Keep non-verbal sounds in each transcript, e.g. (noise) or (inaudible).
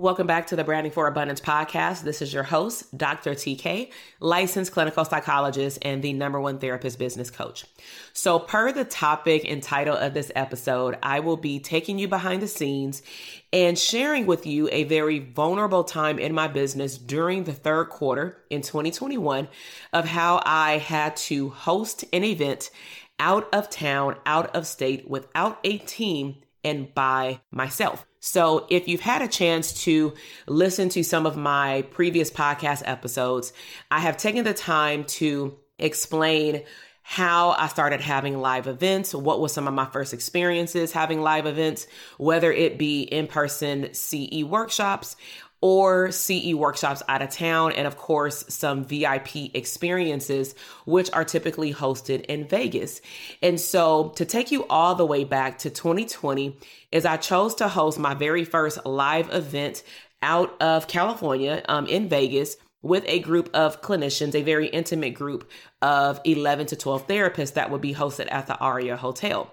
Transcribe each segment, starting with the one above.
Welcome back to the Branding for Abundance podcast. This is your host, Dr. TK, licensed clinical psychologist and the number one therapist business coach. So, per the topic and title of this episode, I will be taking you behind the scenes and sharing with you a very vulnerable time in my business during the third quarter in 2021 of how I had to host an event out of town, out of state, without a team and by myself. So, if you've had a chance to listen to some of my previous podcast episodes, I have taken the time to explain how I started having live events, what was some of my first experiences having live events, whether it be in person CE workshops or CE workshops out of town, and of course, some VIP experiences, which are typically hosted in Vegas. And so, to take you all the way back to 2020, is I chose to host my very first live event out of California um, in Vegas with a group of clinicians, a very intimate group of 11 to 12 therapists that would be hosted at the Aria Hotel.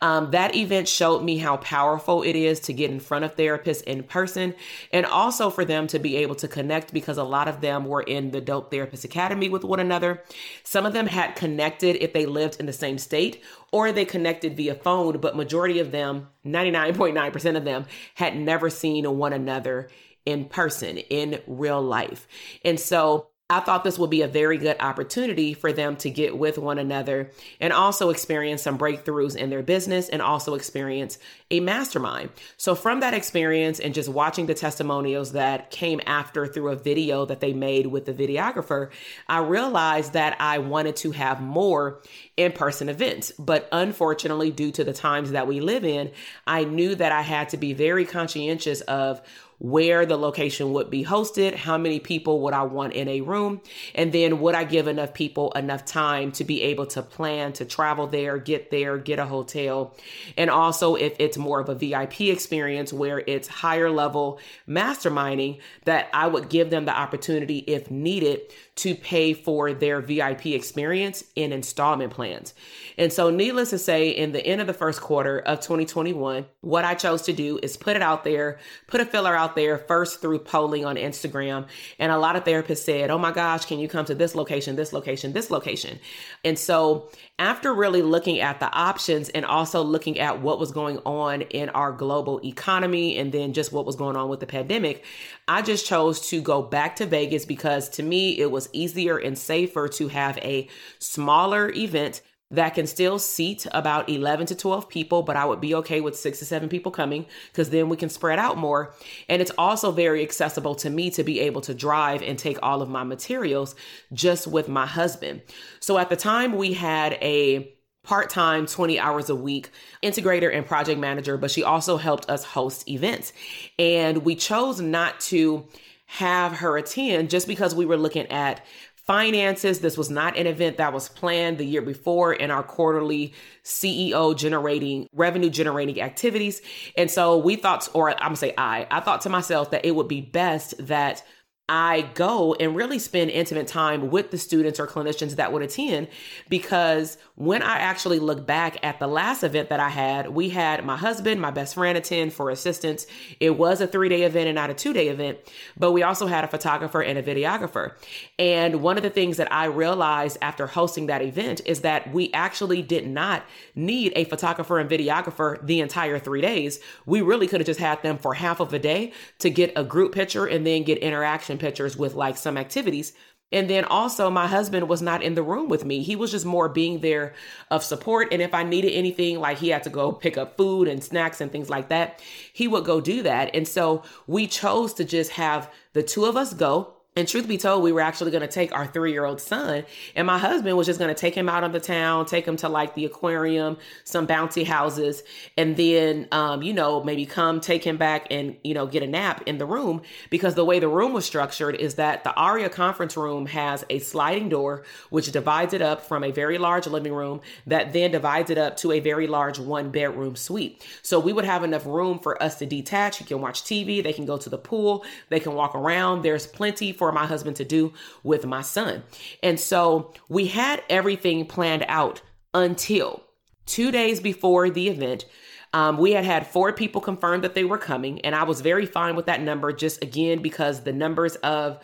Um, that event showed me how powerful it is to get in front of therapists in person and also for them to be able to connect because a lot of them were in the Dope Therapist Academy with one another. Some of them had connected if they lived in the same state or they connected via phone, but majority of them, 99.9% of them, had never seen one another in person in real life. And so I thought this would be a very good opportunity for them to get with one another and also experience some breakthroughs in their business and also experience a mastermind. So, from that experience and just watching the testimonials that came after through a video that they made with the videographer, I realized that I wanted to have more in person events. But unfortunately, due to the times that we live in, I knew that I had to be very conscientious of where the location would be hosted, how many people would I want in a room, and then would I give enough people enough time to be able to plan to travel there, get there, get a hotel. And also, if it's more of a VIP experience where it's higher level masterminding, that I would give them the opportunity, if needed, to pay for their VIP experience in installment plans. And so, needless to say, in the end of the first quarter of 2021, what I chose to do is put it out there, put a filler out there first through polling on Instagram. And a lot of therapists said, Oh my gosh, can you come to this location, this location, this location? And so, after really looking at the options and also looking at what was going on in our global economy and then just what was going on with the pandemic, I just chose to go back to Vegas because to me, it was easier and safer to have a smaller event that can still seat about 11 to 12 people, but I would be okay with six to seven people coming because then we can spread out more. And it's also very accessible to me to be able to drive and take all of my materials just with my husband. So at the time, we had a part time, 20 hours a week integrator and project manager, but she also helped us host events. And we chose not to have her attend just because we were looking at finances. This was not an event that was planned the year before in our quarterly CEO generating revenue generating activities. And so we thought, or I'm gonna say I, I thought to myself that it would be best that I go and really spend intimate time with the students or clinicians that would attend because when I actually look back at the last event that I had, we had my husband, my best friend attend for assistance. It was a three day event and not a two day event, but we also had a photographer and a videographer. And one of the things that I realized after hosting that event is that we actually did not need a photographer and videographer the entire three days. We really could have just had them for half of a day to get a group picture and then get interaction pictures with like some activities. And then also, my husband was not in the room with me. He was just more being there of support. And if I needed anything, like he had to go pick up food and snacks and things like that, he would go do that. And so we chose to just have the two of us go and truth be told, we were actually going to take our three year old son, and my husband was just going to take him out of the town, take him to like the aquarium, some bouncy houses, and then, um, you know, maybe come take him back and, you know, get a nap in the room. Because the way the room was structured is that the ARIA conference room has a sliding door, which divides it up from a very large living room that then divides it up to a very large one bedroom suite. So we would have enough room for us to detach. You can watch TV, they can go to the pool, they can walk around. There's plenty for for my husband to do with my son. And so we had everything planned out until two days before the event. Um, we had had four people confirm that they were coming, and I was very fine with that number, just again, because the numbers of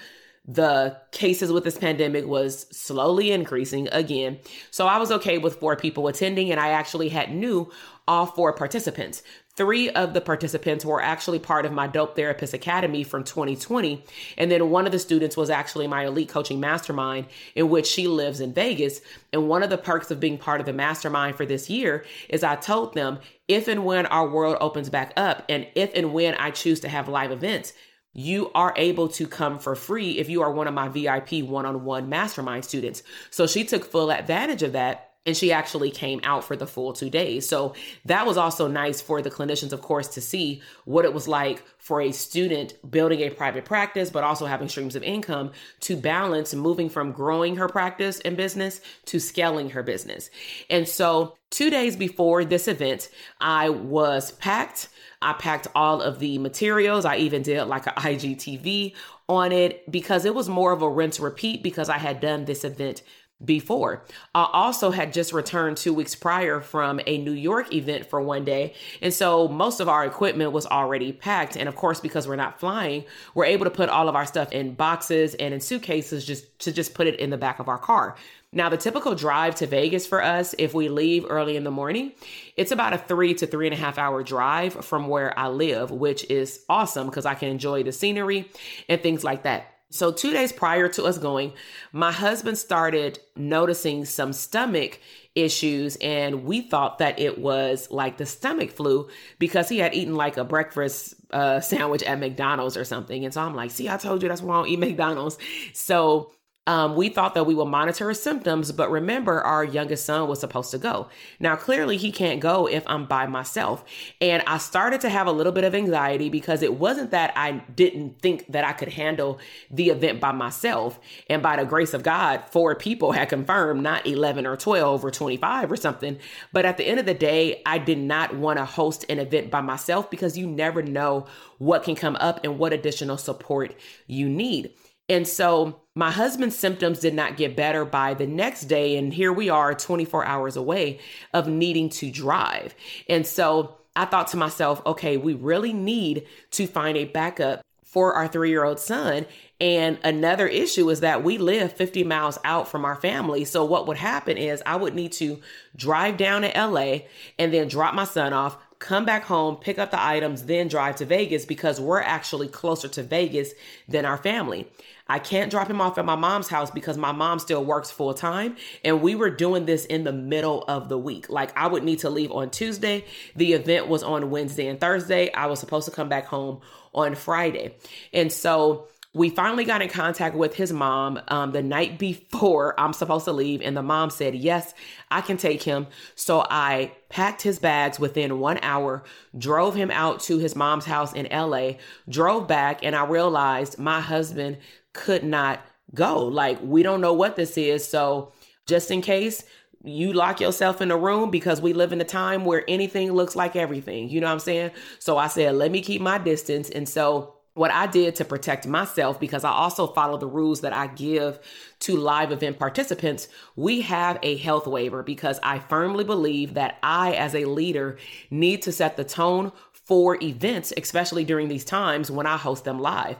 the cases with this pandemic was slowly increasing again. So I was okay with four people attending, and I actually had knew all four participants. Three of the participants were actually part of my Dope Therapist Academy from 2020. And then one of the students was actually my elite coaching mastermind, in which she lives in Vegas. And one of the perks of being part of the mastermind for this year is I told them if and when our world opens back up, and if and when I choose to have live events, you are able to come for free if you are one of my VIP one on one mastermind students. So she took full advantage of that and she actually came out for the full two days. So that was also nice for the clinicians, of course, to see what it was like for a student building a private practice, but also having streams of income to balance moving from growing her practice and business to scaling her business. And so two days before this event, I was packed. I packed all of the materials. I even did like an IGTV on it because it was more of a rinse repeat because I had done this event before. I also had just returned two weeks prior from a New York event for one day. And so most of our equipment was already packed. And of course, because we're not flying, we're able to put all of our stuff in boxes and in suitcases just to just put it in the back of our car. Now, the typical drive to Vegas for us, if we leave early in the morning, it's about a three to three and a half hour drive from where I live, which is awesome because I can enjoy the scenery and things like that. So, two days prior to us going, my husband started noticing some stomach issues, and we thought that it was like the stomach flu because he had eaten like a breakfast uh, (laughs) sandwich at McDonald's or something. And so I'm like, see, I told you that's why I don't eat (laughs) McDonald's. So um, we thought that we would monitor his symptoms, but remember, our youngest son was supposed to go. Now, clearly, he can't go if I'm by myself. And I started to have a little bit of anxiety because it wasn't that I didn't think that I could handle the event by myself. And by the grace of God, four people had confirmed, not 11 or 12 or 25 or something. But at the end of the day, I did not want to host an event by myself because you never know what can come up and what additional support you need. And so my husband's symptoms did not get better by the next day. And here we are 24 hours away of needing to drive. And so I thought to myself, okay, we really need to find a backup for our three year old son. And another issue is that we live 50 miles out from our family. So what would happen is I would need to drive down to LA and then drop my son off, come back home, pick up the items, then drive to Vegas because we're actually closer to Vegas than our family. I can't drop him off at my mom's house because my mom still works full time. And we were doing this in the middle of the week. Like I would need to leave on Tuesday. The event was on Wednesday and Thursday. I was supposed to come back home on Friday. And so we finally got in contact with his mom um, the night before (laughs) I'm supposed to leave, and the mom said, Yes, I can take him. So I packed his bags within one hour, drove him out to his mom's house in LA, drove back, and I realized my husband could not go. Like, we don't know what this is. So, just in case, you lock yourself in a room because we live in a time where anything looks like everything. You know what I'm saying? So I said, let me keep my distance. And so what I did to protect myself, because I also follow the rules that I give to live event participants, we have a health waiver because I firmly believe that I, as a leader, need to set the tone for events, especially during these times when I host them live.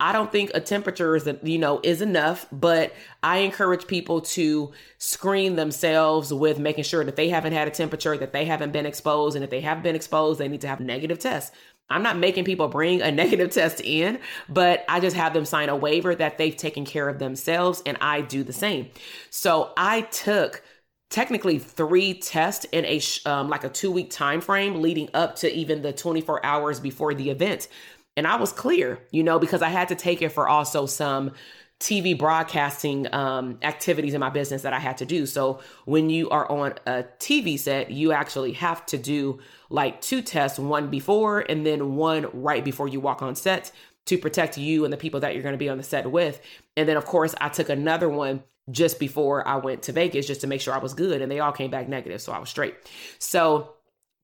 I don't think a temperature is, you know, is enough, but I encourage people to screen themselves with making sure that they haven't had a temperature, that they haven't been exposed, and if they have been exposed, they need to have negative tests. I'm not making people bring a (laughs) negative test in, but I just have them sign a waiver that they've taken care of themselves and I do the same. So I took technically three tests in a um, like a 2 week time frame leading up to even the 24 hours before the event. And I was clear, you know, because I had to take it for also some TV broadcasting um, activities in my business that I had to do. So when you are on a TV set, you actually have to do like two tests, one before and then one right before you walk on set to protect you and the people that you're going to be on the set with. And then, of course, I took another one just before I went to Vegas just to make sure I was good. And they all came back negative. So I was straight. So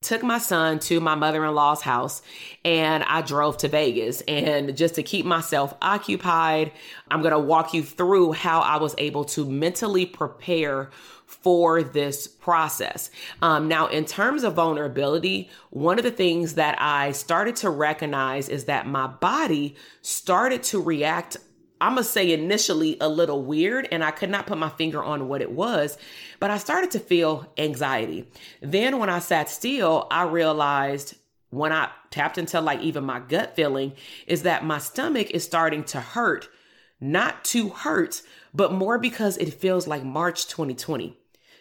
took my son to my mother-in-law's house and I drove to Vegas and just to keep myself occupied I'm going to walk you through how I was able to mentally prepare for this process. Um, now, in terms of vulnerability, one of the things that I started to recognize is that my body started to react I'm gonna say initially a little weird, and I could not put my finger on what it was, but I started to feel anxiety. Then when I sat still, I realized when I tapped into like even my gut feeling is that my stomach is starting to hurt, not to hurt, but more because it feels like March 2020.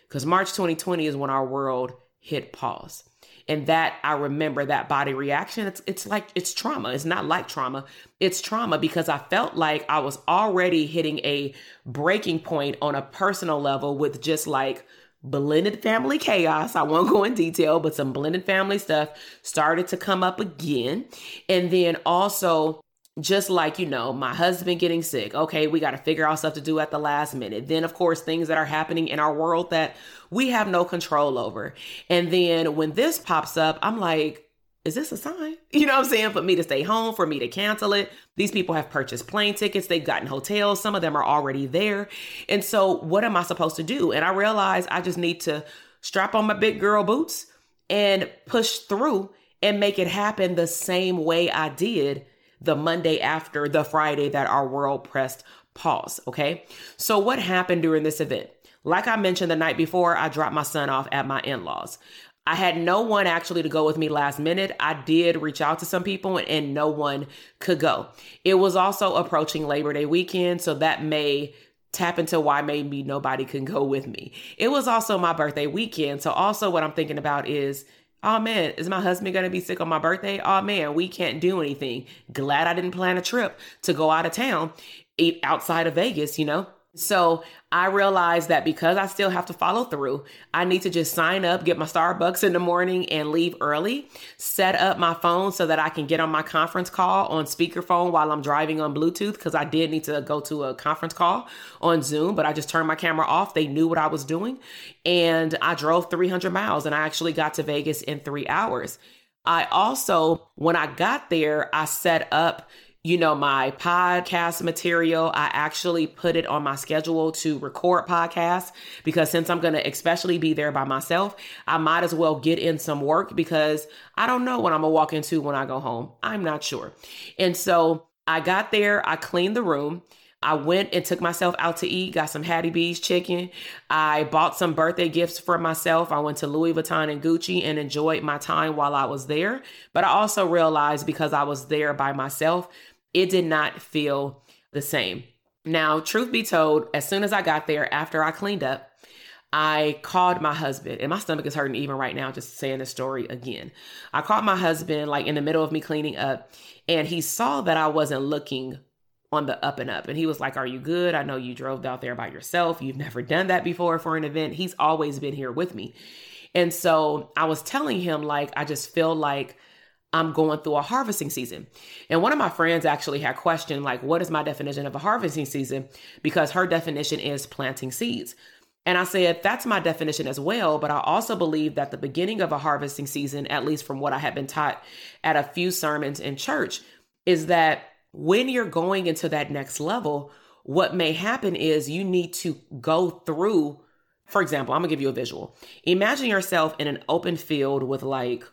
Because March 2020 is when our world hit pause and that I remember that body reaction. It's it's like it's trauma. It's not like trauma. It's trauma because I felt like I was already hitting a breaking point on a personal level with just like blended family chaos. I won't go in detail, but some blended family stuff started to come up again. And then also just like you know my husband getting sick. Okay we got to figure out stuff to do at the last minute. Then of course things that are happening in our world that we have no control over. And then when this pops up i'm like is this a sign? (laughs) You know what i'm saying? For me to stay home for me to cancel it. These people have purchased plane tickets. They've gotten hotels. Some of them are already there. And so what am i supposed to do? And i realize i just need to strap on my big girl boots and push through and make it happen the same way i did the Monday after the Friday that our world pressed pause. Okay. So, what happened during this event? Like I mentioned the night before, I dropped my son off at my in laws. I had no one actually to go with me last minute. I did reach out to some people and no one could go. It was also approaching Labor Day weekend, so that may tap into why maybe nobody can go with me. It was also my birthday weekend. So also what I'm thinking about is Oh man, is my husband gonna be sick on my birthday? Oh man, we can't do anything. Glad I didn't plan a trip to go out of town, outside of Vegas, you know? So I realized that because I still have to follow through, I need to just sign up, get my Starbucks in the morning and leave early, set up my phone so that I can get on my conference call on speakerphone while I'm driving on Bluetooth because I did need to go to a conference call on Zoom, but I just turned my camera off. They knew what I was doing. And I drove 300 miles and I actually got to Vegas in three hours. I also, when I got there, I set up you know, my podcast material. I actually put it on my schedule to record podcasts because since I'm going to especially be there by myself, I might as well get in some work because I don't know what I'm going to walk into when I go home. I'm not sure. And so I got there, I cleaned the room. I went and took myself out to eat, got some Hattie B's chicken. I bought some birthday gifts for myself. I went to Louis Vuitton and Gucci and enjoyed my time while I was there. But I also realized because I was there by myself, it did not feel the same. Now, truth be told, as soon as I got there after I cleaned up, I called my husband, and my stomach is hurting even right now just saying the story again. I called my husband like in the middle of me cleaning up, and he saw that I wasn't looking on the up and up. And he was like, Are you good? I know you drove out there by yourself. You've never done that before for an event. He's always been here with me. And so I was telling him, like, I just feel like I'm going through a harvesting season. And one of my friends actually had questioned, like, what is my definition of a harvesting season? Because her definition is planting seeds. And I said, that's my definition as well. But I also believe that the beginning of a harvesting season, at least from what I have been taught at a few sermons in church, is that when you're going into that next level, what may happen is you need to go through, for example, I'm gonna give you a visual. Imagine yourself in an open field with like,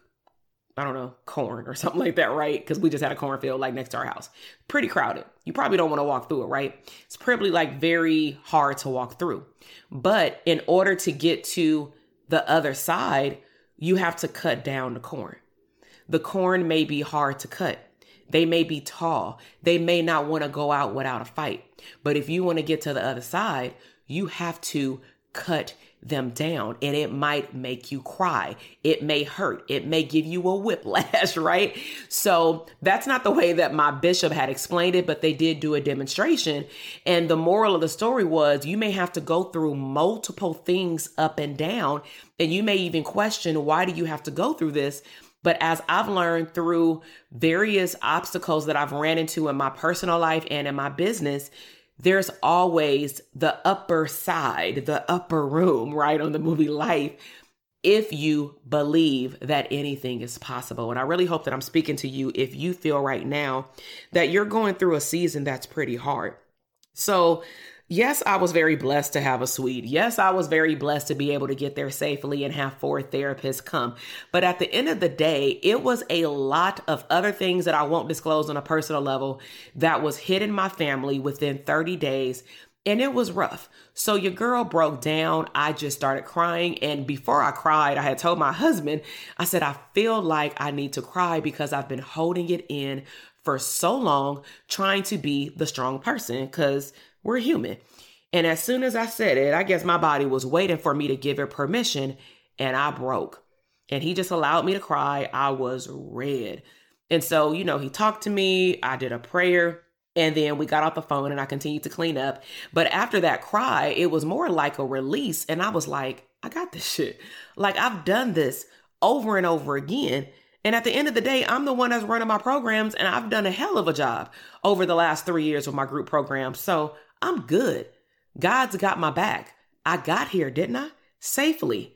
I don't know, corn or something like that, right? Because we just had a cornfield like next to our house. Pretty crowded. You probably don't want to walk through it, right? It's probably like very hard to walk through. But in order to get to the other side, you have to cut down the corn. The corn may be hard to cut they may be tall. They may not want to go out without a fight. But if you want to get to the other side, you have to cut them down and it might make you cry. It may hurt. It may give you a whiplash, (laughs) right? So that's not the way that my bishop had explained it, but they did do a demonstration. And the moral of the story was you may have to go through multiple things up and down. And you may even question, why do you have to go through this? But as I've learned through various obstacles that I've ran into in my personal life and in my business, there's always the upper side, the upper room, right, on the movie Life, if you believe that anything is possible. And I really hope that I'm speaking to you if you feel right now that you're going through a season that's pretty hard. So, Yes, I was very blessed to have a suite. Yes, I was very blessed to be able to get there safely and have four therapists come. But at the end of the day, it was a lot of other things that I won't disclose on a personal level that was hit in my family within 30 days. And it was rough. So your girl broke down. I just started crying. And before I cried, I had told my husband, I said, I feel like I need to cry because I've been holding it in for so long, trying to be the strong person. Because we're human. And as soon as I said it, I guess my body was waiting for me to give it permission and I broke. And he just allowed me to cry. I was red. And so, you know, he talked to me, I did a prayer, and then we got off the phone and I continued to clean up. But after that cry, it was more like a release. And I was like, I got this shit. Like, I've done this over and over again. And at the end of the day, I'm the one that's running my programs, and I've done a hell of a job over the last three years with my group programs. So I'm good. God's got my back. I got here, didn't I? Safely.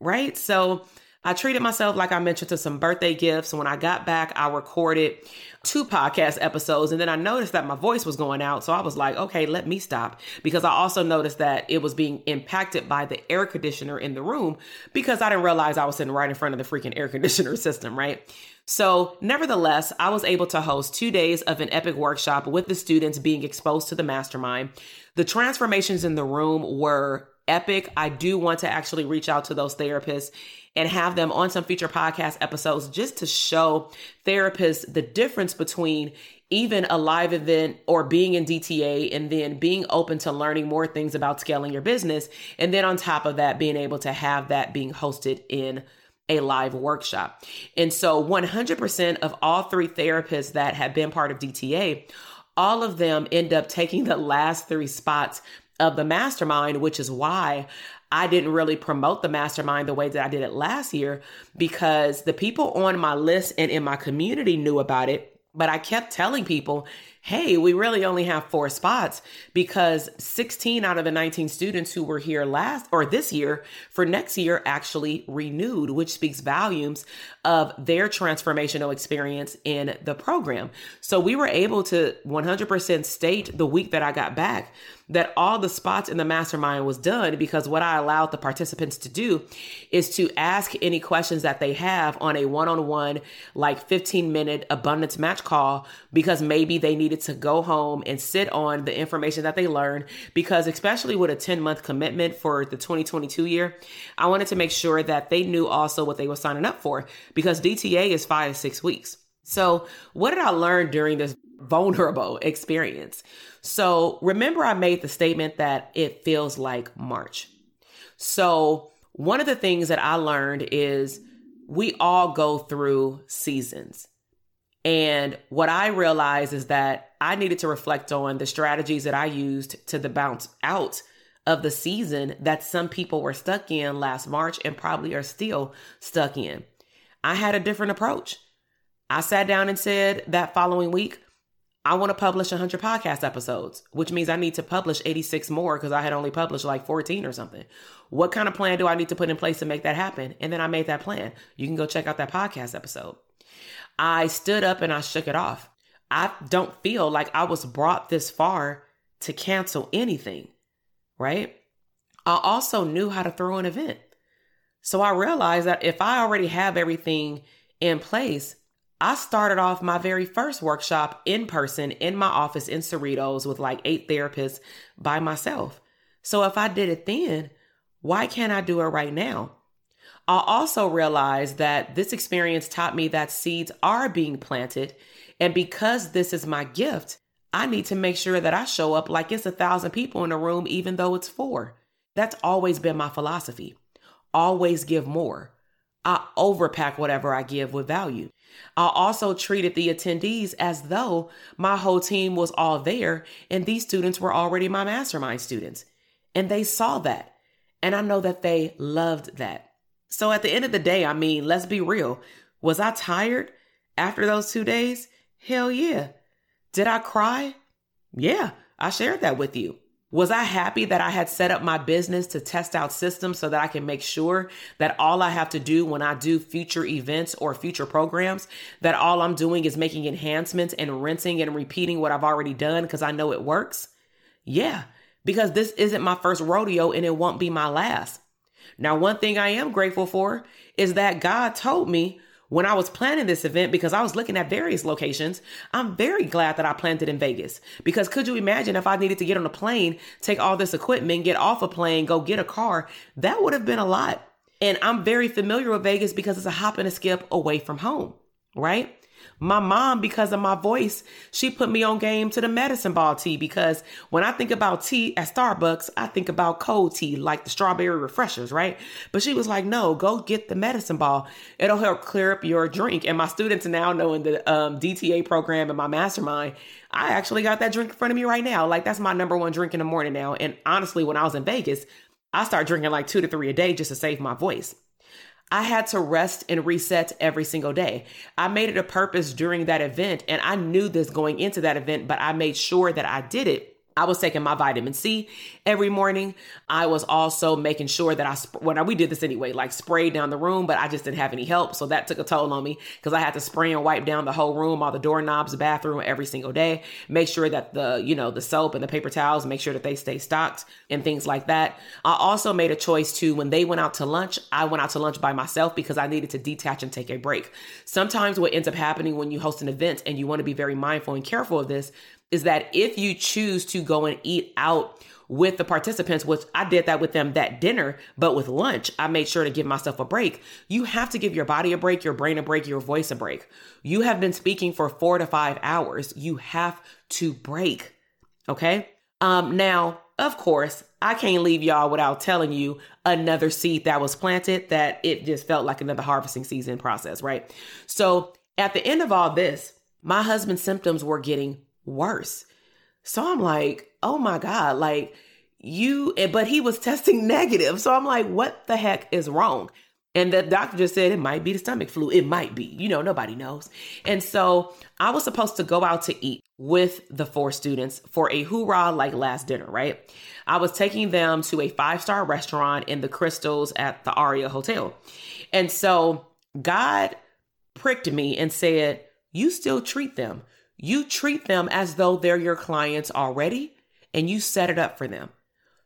Right? So I treated myself like I mentioned to some birthday gifts. When I got back, I recorded two podcast episodes and then I noticed that my voice was going out. So I was like, okay, let me stop because I also noticed that it was being impacted by the air conditioner in the room because I didn't realize I was sitting right in front of the freaking air conditioner (laughs) system, right? So, nevertheless, I was able to host two days of an epic workshop with the students being exposed to the mastermind. The transformations in the room were epic. I do want to actually reach out to those therapists and have them on some future podcast episodes just to show therapists the difference between even a live event or being in DTA and then being open to learning more things about scaling your business. And then on top of that, being able to have that being hosted in a live workshop. And so 100% of all three therapists that have been part of DTA, all of them end up taking the last three spots of the mastermind, which is why I didn't really promote the mastermind the way that I did it last year because the people on my list and in my community knew about it. But I kept telling people, hey, we really only have four spots because 16 out of the 19 students who were here last or this year for next year actually renewed, which speaks volumes of their transformational experience in the program. So we were able to 100% state the week that I got back that all the spots in the mastermind was done because what I allowed the participants to do is to ask any questions that they have on a one on one, like 15 minute abundance match call because maybe they needed to go home and sit on the information that they learned. Because, especially with a 10 month commitment for the 2022 year, I wanted to make sure that they knew also what they were signing up for because DTA is five to six weeks. So, what did I learn during this vulnerable experience? So, remember, I made the statement that it feels like March. So, one of the things that I learned is we all go through seasons. And what I realized is that I needed to reflect on the strategies that I used to the bounce out of the season that some people were stuck in last March and probably are still stuck in. I had a different approach. I sat down and said that following week, I want to publish 100 podcast episodes, which means I need to publish 86 more because I had only published like 14 or something. What kind of plan do I need to put in place to make that happen? And then I made that plan. You can go check out that podcast episode. I stood up and I shook it off. I don't feel like I was brought this far to cancel anything, right? I also knew how to throw an event. So I realized that if I already have everything in place, I started off my very first workshop in person in my office in Cerritos with like eight therapists by myself. So if I did it then, why can't I do it right now? I also realized that this experience taught me that seeds are being planted. And because this is my gift, I need to make sure that I show up like it's a thousand people in a room, even though it's four. That's always been my philosophy. Always give more. I overpack whatever I give with value. I also treated the attendees as though my whole team was all there and these students were already my mastermind students. And they saw that. And I know that they loved that. So at the end of the day, I mean, let's be real. Was I tired after those two days? Hell yeah. Did I cry? Yeah, I shared that with you. Was I happy that I had set up my business to test out systems so that I can make sure that all I have to do when I do future events or future programs, that all I'm doing is making enhancements and rinsing and repeating what I've already done because I know it works? Yeah, because this isn't my first rodeo and it won't be my last. Now, one thing I am grateful for is that God told me when I was planning this event, because I was looking at various locations, I'm very glad that I planned it in Vegas. Because could you imagine if I needed to get on a plane, take all this equipment, get off a plane, go get a car? That would have been a lot. And I'm very familiar with Vegas because it's a hop and a skip away from home, right? My mom, because of my voice, she put me on game to the medicine ball tea because when I think about tea at Starbucks, I think about cold tea, like the strawberry refreshers, right? But she was like, no, go get the medicine ball. It'll help clear up your drink. And my students now know in the um, DTA program and my mastermind, I actually got that drink in front of me right now. Like that's my number one drink in the morning now. And honestly, when I was in Vegas, I started drinking like two to three a day just to save my voice. I had to rest and reset every single day. I made it a purpose during that event, and I knew this going into that event, but I made sure that I did it I was taking my vitamin C every morning. I was also making sure that I, when we did this anyway, like sprayed down the room, but I just didn't have any help. So that took a toll on me because I had to spray and wipe down the whole room, all the doorknobs, bathroom every single day. Make sure that the, you know, the soap and the paper towels, make sure that they stay stocked and things like that. I also made a choice to, when they went out to lunch, I went out to lunch by myself because I needed to detach and take a break. Sometimes what ends up happening when you host an event and you want to be very mindful and careful of this is that if you choose to go and eat out with the participants, which I did that with them that dinner, but with lunch, I made sure to give myself a break. You have to give your body a break, your brain a break, your voice a break. You have been speaking for four to five hours. You have to break. Okay. Um, now, of course, I can't leave y'all without telling you another seed that was planted that it just felt like another harvesting season process, right? So at the end of all this, my husband's symptoms were getting worse. So I'm like, oh my God, like you, but he was testing (laughs) negative. So I'm like, what the heck is wrong? And the doctor just said it might be the stomach flu. It might be, you know, nobody knows. And so I was supposed to go out to eat with the four students for a hoorah like last dinner, right? I was taking them to a five star restaurant in the Crystals at the Aria Hotel. And so God pricked me and said, You still treat them you treat them as though they're your clients already and you set it up for them.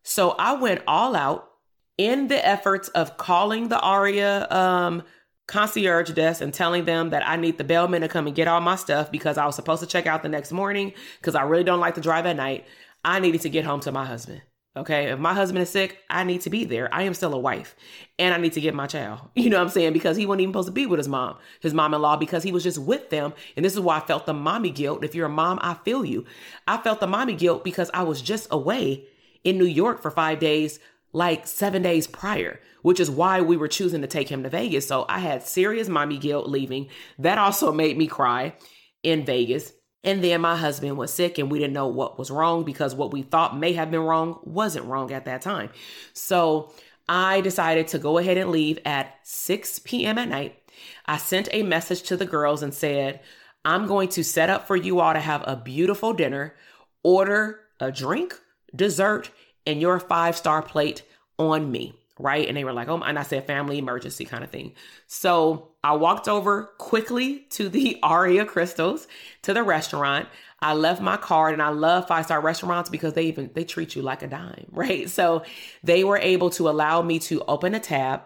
So I went all out in the efforts of calling the ARIA um, concierge desk and telling them that I need the bellman to come and get all my stuff because I was supposed to check out the next morning because I really don't like to drive at night. I needed to get home to my husband. Okay. If my husband is sick, I need to be there. I am still a wife and I need to get my child. (laughs) You know what I'm saying? Because he wasn't even supposed to be with his mom, his mom in law, because he was just with them. And this is why I felt the mommy guilt. If you're a mom, I feel you. I felt the mommy guilt because I was just away in New York for five days, like seven days prior, which is why we were choosing to take him to Vegas. So I had serious mommy guilt leaving. That also made me cry in Vegas. And then my husband was sick and we didn't know what was wrong because what we thought may have been wrong wasn't wrong at that time. So I decided to go ahead and leave at 6 p.m. at night. I sent a message to the girls and said, I'm going to set up for you all to have a beautiful dinner, order a drink, dessert, and your five star plate on me right? And they were like, oh, and I said family emergency kind of thing. So I walked over quickly to the (laughs) Aria Crystals to the restaurant. I left my card and I love five star restaurants because they even they treat you like a dime, (laughs) right? So they were able to allow me to open a tab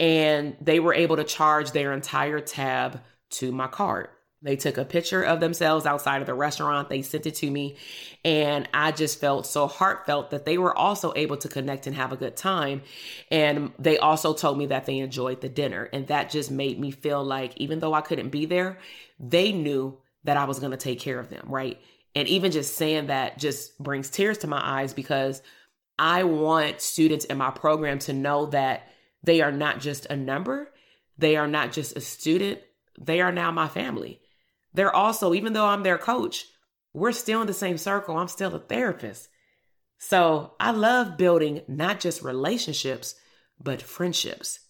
and they were able to charge their entire tab to my card. They took a picture of themselves outside of the restaurant. They sent it to me. And I just felt so heartfelt that they were also able to connect and have a good time. And they also told me that they enjoyed the dinner. And that just made me feel like, even though I couldn't be there, they knew that I was going to take care of them. Right. And even just saying that just brings tears to my eyes because I want students in my program to know that they are not just a number, they are not just a student, they are now my family they're also, even though I'm their coach, we're still in the same circle. I'm still a therapist. So I love building not just relationships, but friendships,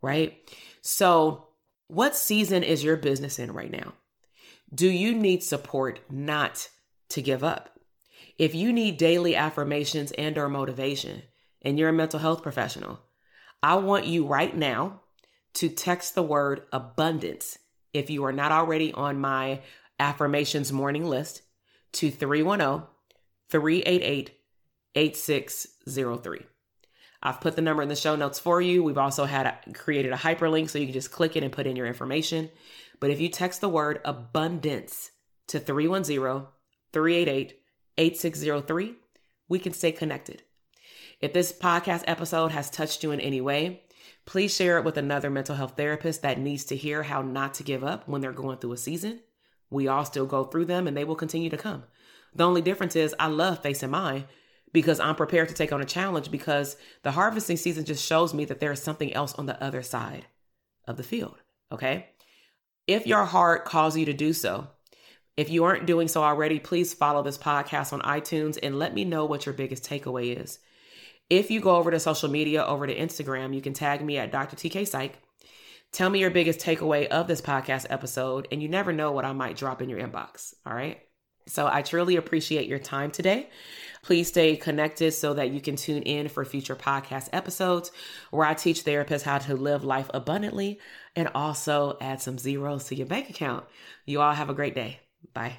right? So, what season is your business in right now? Do you need support not to give up? If you need daily affirmations and or motivation and you're a mental health professional, I want you right now to text the word abundance if you are not already on my affirmations morning list, to 310 388 8603. I've put the number in the show notes for you. We've also had a, created a hyperlink so you can just click it and put in your information. But if you text the word abundance to 310 388 8603, we can stay connected. If this podcast episode has touched you in any way, Please share it with another mental health therapist that needs to hear how not to give up when they're going through a season. We all still go through them and they will continue to come. The only difference is I love facing mine because I'm prepared to take on a challenge because the harvesting season just shows me that there is something else on the other side of the field. Okay. If your heart calls you to do so, if you aren't doing so already, please follow this podcast on iTunes and let me know what your biggest takeaway is. If you go over to social media, over to Instagram, you can tag me at Dr. TK Psych. Tell me your biggest takeaway of this podcast episode, and you never know what I might drop in your inbox. All right. So I truly appreciate your time today. Please stay connected so that you can tune in for future podcast episodes where I teach therapists how to live life abundantly and also add some zeros to your bank account. You all have a great day. Bye.